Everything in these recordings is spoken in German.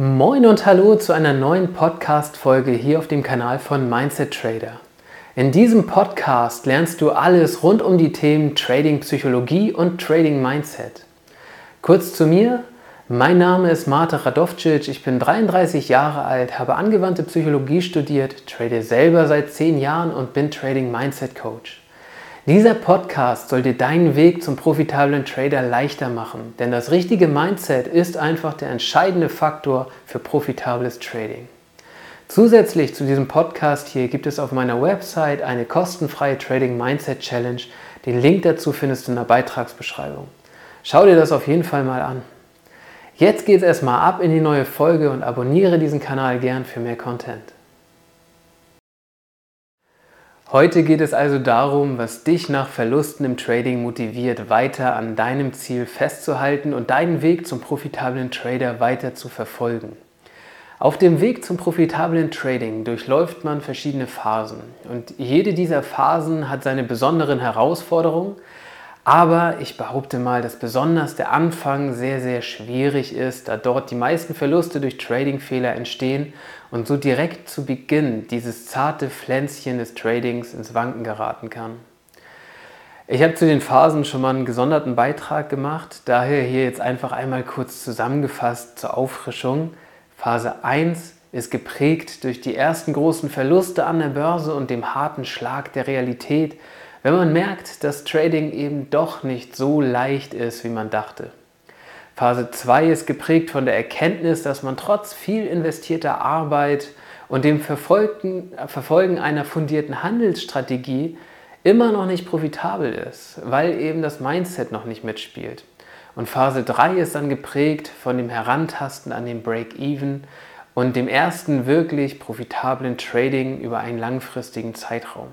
Moin und hallo zu einer neuen Podcast-Folge hier auf dem Kanal von Mindset Trader. In diesem Podcast lernst du alles rund um die Themen Trading Psychologie und Trading Mindset. Kurz zu mir. Mein Name ist Marta Radovcic, ich bin 33 Jahre alt, habe angewandte Psychologie studiert, trade selber seit 10 Jahren und bin Trading Mindset Coach. Dieser Podcast soll dir deinen Weg zum profitablen Trader leichter machen, denn das richtige Mindset ist einfach der entscheidende Faktor für profitables Trading. Zusätzlich zu diesem Podcast hier gibt es auf meiner Website eine kostenfreie Trading Mindset Challenge. Den Link dazu findest du in der Beitragsbeschreibung. Schau dir das auf jeden Fall mal an. Jetzt geht es erstmal ab in die neue Folge und abonniere diesen Kanal gern für mehr Content. Heute geht es also darum, was dich nach Verlusten im Trading motiviert, weiter an deinem Ziel festzuhalten und deinen Weg zum profitablen Trader weiter zu verfolgen. Auf dem Weg zum profitablen Trading durchläuft man verschiedene Phasen und jede dieser Phasen hat seine besonderen Herausforderungen, aber ich behaupte mal, dass besonders der Anfang sehr, sehr schwierig ist, da dort die meisten Verluste durch Trading-Fehler entstehen und so direkt zu Beginn dieses zarte Pflänzchen des Tradings ins Wanken geraten kann. Ich habe zu den Phasen schon mal einen gesonderten Beitrag gemacht, daher hier jetzt einfach einmal kurz zusammengefasst zur Auffrischung. Phase 1 ist geprägt durch die ersten großen Verluste an der Börse und dem harten Schlag der Realität, wenn man merkt, dass Trading eben doch nicht so leicht ist, wie man dachte. Phase 2 ist geprägt von der Erkenntnis, dass man trotz viel investierter Arbeit und dem Verfolgen, einer fundierten Handelsstrategie immer noch nicht profitabel ist, weil eben das Mindset noch nicht mitspielt. Und Phase 3 ist dann geprägt von dem Herantasten an den Break-Even und dem ersten wirklich profitablen Trading über einen langfristigen Zeitraum.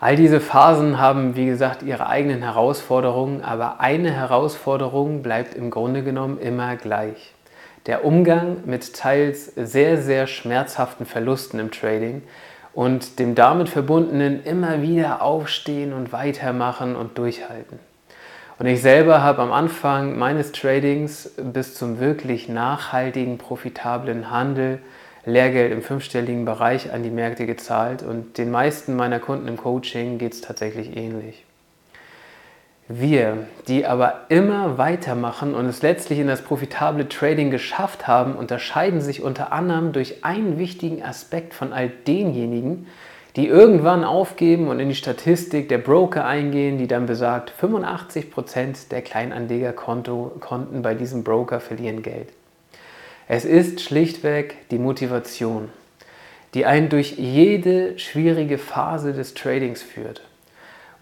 All diese Phasen haben, wie gesagt, ihre eigenen Herausforderungen, aber eine Herausforderung bleibt im Grunde genommen immer gleich. Der Umgang mit teils sehr, sehr schmerzhaften Verlusten im Trading und dem damit verbundenen immer wieder aufstehen und weitermachen und durchhalten. Und ich selber habe am Anfang meines Tradings bis zum wirklich nachhaltigen, profitablen Handel Lehrgeld im fünfstelligen Bereich an die Märkte gezahlt und den meisten meiner Kunden im Coaching geht es tatsächlich ähnlich. Wir, die aber immer weitermachen und es letztlich in das profitable Trading geschafft haben, unterscheiden sich unter anderem durch einen wichtigen Aspekt von all denjenigen, die irgendwann aufgeben und in die Statistik der Broker eingehen, die dann besagt, 85% der Kleinanlegerkonten bei diesem Broker verlieren Geld. Es ist schlichtweg die Motivation, die einen durch jede schwierige Phase des Tradings führt.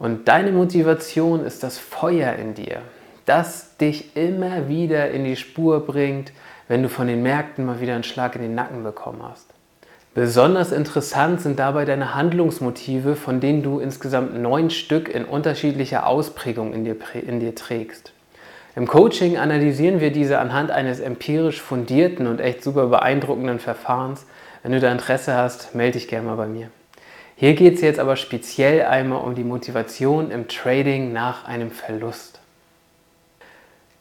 Und deine Motivation ist das Feuer in dir, das dich immer wieder in die Spur bringt, wenn du von den Märkten mal wieder einen Schlag in den Nacken bekommen hast. Besonders interessant sind dabei deine Handlungsmotive, von denen du insgesamt neun Stück in unterschiedlicher Ausprägung in dir, in dir trägst. Im Coaching analysieren wir diese anhand eines empirisch fundierten und echt super beeindruckenden Verfahrens. Wenn du da Interesse hast, melde dich gerne mal bei mir. Hier geht es jetzt aber speziell einmal um die Motivation im Trading nach einem Verlust.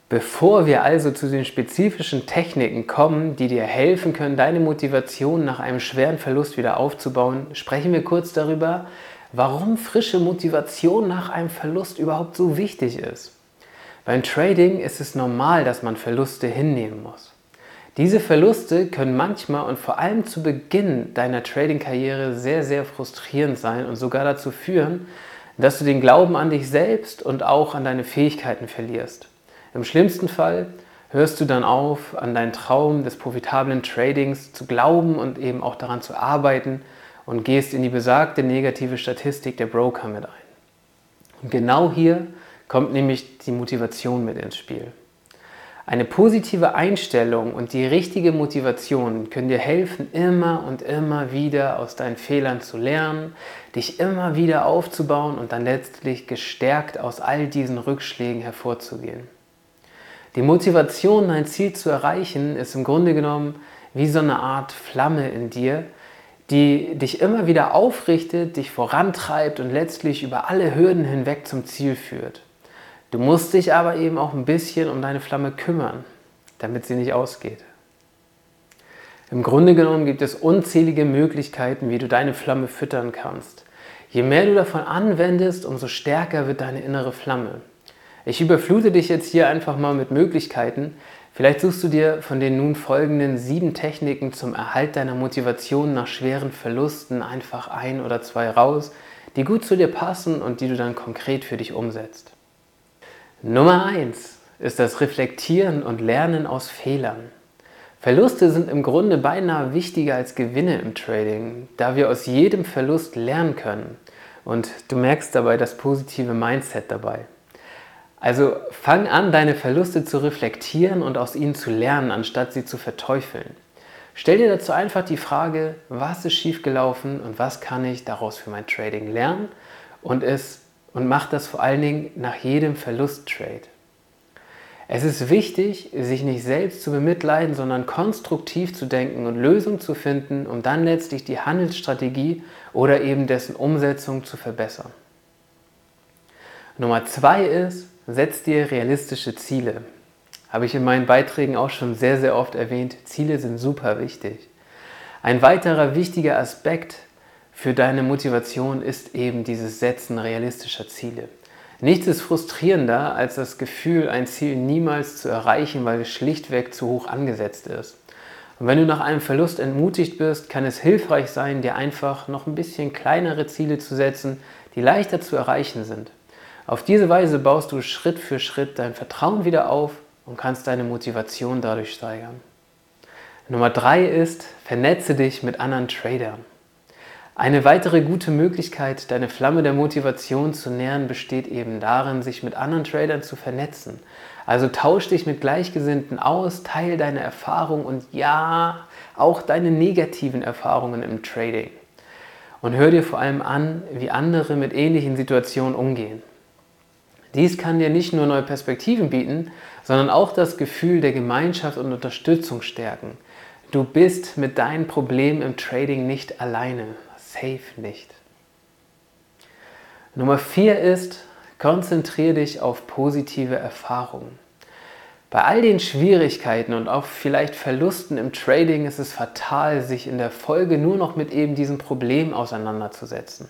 Bevor wir also zu den spezifischen Techniken kommen, die dir helfen können, deine Motivation nach einem schweren Verlust wieder aufzubauen, sprechen wir kurz darüber, warum frische Motivation nach einem Verlust überhaupt so wichtig ist. Beim Trading ist es normal, dass man Verluste hinnehmen muss. Diese Verluste können manchmal und vor allem zu Beginn deiner Trading-Karriere sehr, sehr frustrierend sein und sogar dazu führen, dass du den Glauben an dich selbst und auch an deine Fähigkeiten verlierst. Im schlimmsten Fall hörst du dann auf, an deinen Traum des profitablen Tradings zu glauben und eben auch daran zu arbeiten und gehst in die besagte negative Statistik der Broker mit ein. Und genau hier kommt nämlich die Motivation mit ins Spiel. Eine positive Einstellung und die richtige Motivation können dir helfen, immer und immer wieder aus deinen Fehlern zu lernen, dich immer wieder aufzubauen und dann letztlich gestärkt aus all diesen Rückschlägen hervorzugehen. Die Motivation, dein Ziel zu erreichen, ist im Grunde genommen wie so eine Art Flamme in dir, die dich immer wieder aufrichtet, dich vorantreibt und letztlich über alle Hürden hinweg zum Ziel führt. Du musst dich aber eben auch ein bisschen um deine Flamme kümmern, damit sie nicht ausgeht. Im Grunde genommen gibt es unzählige Möglichkeiten, wie du deine Flamme füttern kannst. Je mehr du davon anwendest, umso stärker wird deine innere Flamme. Ich überflute dich jetzt hier einfach mal mit Möglichkeiten. Vielleicht suchst du dir von den nun folgenden sieben Techniken zum Erhalt deiner Motivation nach schweren Verlusten einfach ein oder zwei raus, die gut zu dir passen und die du dann konkret für dich umsetzt. Nummer eins ist das Reflektieren und Lernen aus Fehlern. Verluste sind im Grunde beinahe wichtiger als Gewinne im Trading, da wir aus jedem Verlust lernen können. Und du merkst dabei das positive Mindset dabei. Also fang an, deine Verluste zu reflektieren und aus ihnen zu lernen, anstatt sie zu verteufeln. Stell dir dazu einfach die Frage, was ist schiefgelaufen und was kann ich daraus für mein Trading lernen und es und mach das vor allen Dingen nach jedem Verlusttrade. Es ist wichtig, sich nicht selbst zu bemitleiden, sondern konstruktiv zu denken und Lösungen zu finden, um dann letztlich die Handelsstrategie oder eben dessen Umsetzung zu verbessern. Nummer zwei ist, setz dir realistische Ziele. Habe ich in meinen Beiträgen auch schon sehr, sehr oft erwähnt. Ziele sind super wichtig. Ein weiterer wichtiger Aspekt für deine Motivation ist eben dieses Setzen realistischer Ziele. Nichts ist frustrierender als das Gefühl, ein Ziel niemals zu erreichen, weil es schlichtweg zu hoch angesetzt ist. Und wenn du nach einem Verlust entmutigt bist, kann es hilfreich sein, dir einfach noch ein bisschen kleinere Ziele zu setzen, die leichter zu erreichen sind. Auf diese Weise baust du Schritt für Schritt dein Vertrauen wieder auf und kannst deine Motivation dadurch steigern. Nummer drei ist, vernetze dich mit anderen Tradern. Eine weitere gute Möglichkeit, deine Flamme der Motivation zu nähren, besteht eben darin, sich mit anderen Tradern zu vernetzen. Also tausch dich mit Gleichgesinnten aus, teile deine Erfahrungen und ja, auch deine negativen Erfahrungen im Trading. Und hör dir vor allem an, wie andere mit ähnlichen Situationen umgehen. Dies kann dir nicht nur neue Perspektiven bieten, sondern auch das Gefühl der Gemeinschaft und Unterstützung stärken. Du bist mit deinen Problemen im Trading nicht alleine safe nicht. Nummer vier ist, konzentriere dich auf positive Erfahrungen. Bei all den Schwierigkeiten und auch vielleicht Verlusten im Trading ist es fatal, sich in der Folge nur noch mit eben diesem Problem auseinanderzusetzen.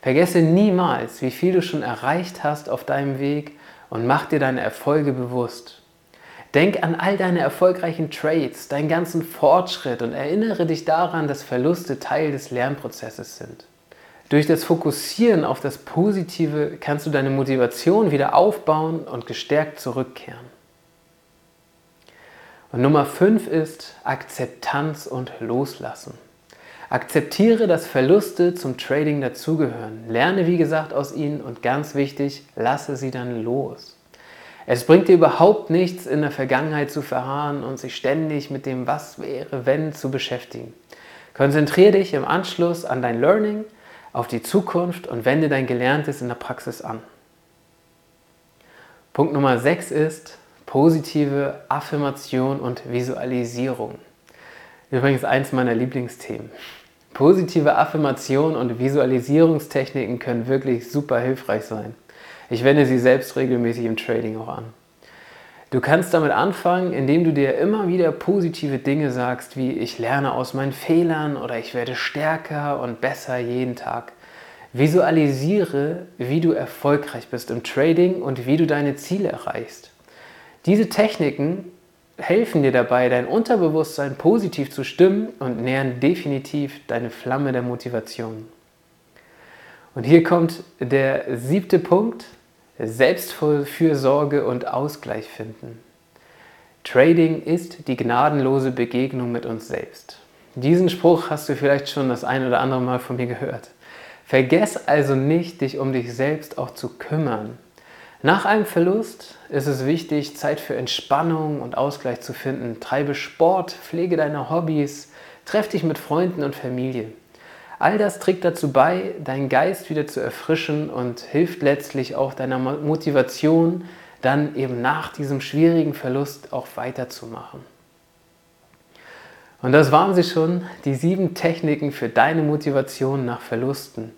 Vergesse niemals, wie viel du schon erreicht hast auf deinem Weg und mach dir deine Erfolge bewusst. Denk an all deine erfolgreichen Trades, deinen ganzen Fortschritt und erinnere dich daran, dass Verluste Teil des Lernprozesses sind. Durch das Fokussieren auf das Positive kannst du deine Motivation wieder aufbauen und gestärkt zurückkehren. Und Nummer 5 ist Akzeptanz und Loslassen. Akzeptiere, dass Verluste zum Trading dazugehören. Lerne, wie gesagt, aus ihnen und ganz wichtig, lasse sie dann los. Es bringt dir überhaupt nichts, in der Vergangenheit zu verharren und sich ständig mit dem Was wäre, wenn zu beschäftigen. Konzentriere dich im Anschluss an dein Learning, auf die Zukunft und wende dein Gelerntes in der Praxis an. Punkt Nummer 6 ist positive Affirmation und Visualisierung. Übrigens eins meiner Lieblingsthemen. Positive Affirmation und Visualisierungstechniken können wirklich super hilfreich sein. Ich wende sie selbst regelmäßig im Trading auch an. Du kannst damit anfangen, indem du dir immer wieder positive Dinge sagst, wie ich lerne aus meinen Fehlern oder ich werde stärker und besser jeden Tag. Visualisiere, wie du erfolgreich bist im Trading und wie du deine Ziele erreichst. Diese Techniken helfen dir dabei, dein Unterbewusstsein positiv zu stimmen und nähern definitiv deine Flamme der Motivation. Und hier kommt der siebte Punkt, Selbstfürsorge und Ausgleich finden. Trading ist die gnadenlose Begegnung mit uns selbst. Diesen Spruch hast du vielleicht schon das ein oder andere Mal von mir gehört. Vergess also nicht, dich um dich selbst auch zu kümmern. Nach einem Verlust ist es wichtig, Zeit für Entspannung und Ausgleich zu finden. Treibe Sport, pflege deine Hobbys, treff dich mit Freunden und Familie. All das trägt dazu bei, deinen Geist wieder zu erfrischen und hilft letztlich auch deiner Motivation, dann eben nach diesem schwierigen Verlust auch weiterzumachen. Und das waren sie schon, die sieben Techniken für deine Motivation nach Verlusten.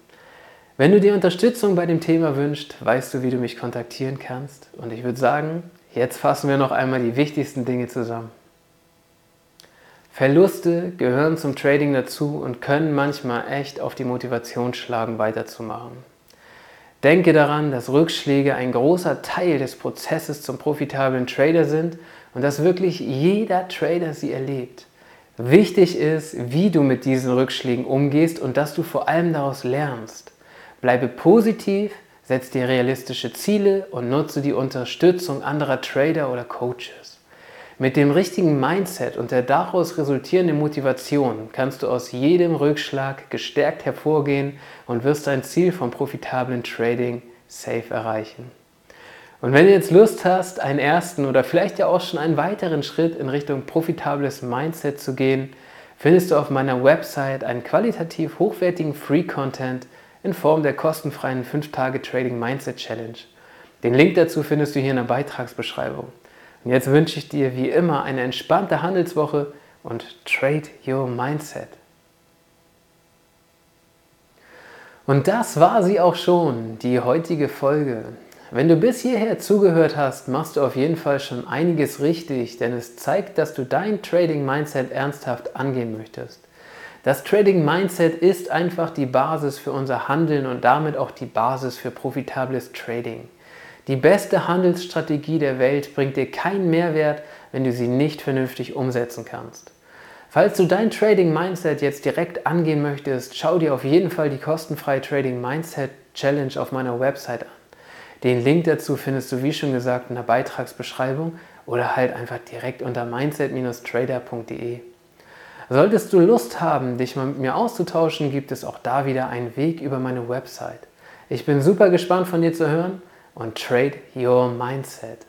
Wenn du dir Unterstützung bei dem Thema wünschst, weißt du, wie du mich kontaktieren kannst. Und ich würde sagen, jetzt fassen wir noch einmal die wichtigsten Dinge zusammen. Verluste gehören zum Trading dazu und können manchmal echt auf die Motivation schlagen, weiterzumachen. Denke daran, dass Rückschläge ein großer Teil des Prozesses zum profitablen Trader sind und dass wirklich jeder Trader sie erlebt. Wichtig ist, wie du mit diesen Rückschlägen umgehst und dass du vor allem daraus lernst. Bleibe positiv, setz dir realistische Ziele und nutze die Unterstützung anderer Trader oder Coaches. Mit dem richtigen Mindset und der daraus resultierenden Motivation kannst du aus jedem Rückschlag gestärkt hervorgehen und wirst dein Ziel vom profitablen Trading safe erreichen. Und wenn du jetzt Lust hast, einen ersten oder vielleicht ja auch schon einen weiteren Schritt in Richtung profitables Mindset zu gehen, findest du auf meiner Website einen qualitativ hochwertigen Free-Content in Form der kostenfreien 5-Tage-Trading Mindset Challenge. Den Link dazu findest du hier in der Beitragsbeschreibung. Und jetzt wünsche ich dir wie immer eine entspannte Handelswoche und trade your mindset. Und das war sie auch schon, die heutige Folge. Wenn du bis hierher zugehört hast, machst du auf jeden Fall schon einiges richtig, denn es zeigt, dass du dein Trading Mindset ernsthaft angehen möchtest. Das Trading Mindset ist einfach die Basis für unser Handeln und damit auch die Basis für profitables Trading. Die beste Handelsstrategie der Welt bringt dir keinen Mehrwert, wenn du sie nicht vernünftig umsetzen kannst. Falls du dein Trading Mindset jetzt direkt angehen möchtest, schau dir auf jeden Fall die kostenfreie Trading Mindset Challenge auf meiner Website an. Den Link dazu findest du, wie schon gesagt, in der Beitragsbeschreibung oder halt einfach direkt unter mindset-trader.de. Solltest du Lust haben, dich mal mit mir auszutauschen, gibt es auch da wieder einen Weg über meine Website. Ich bin super gespannt von dir zu hören und trade your mindset.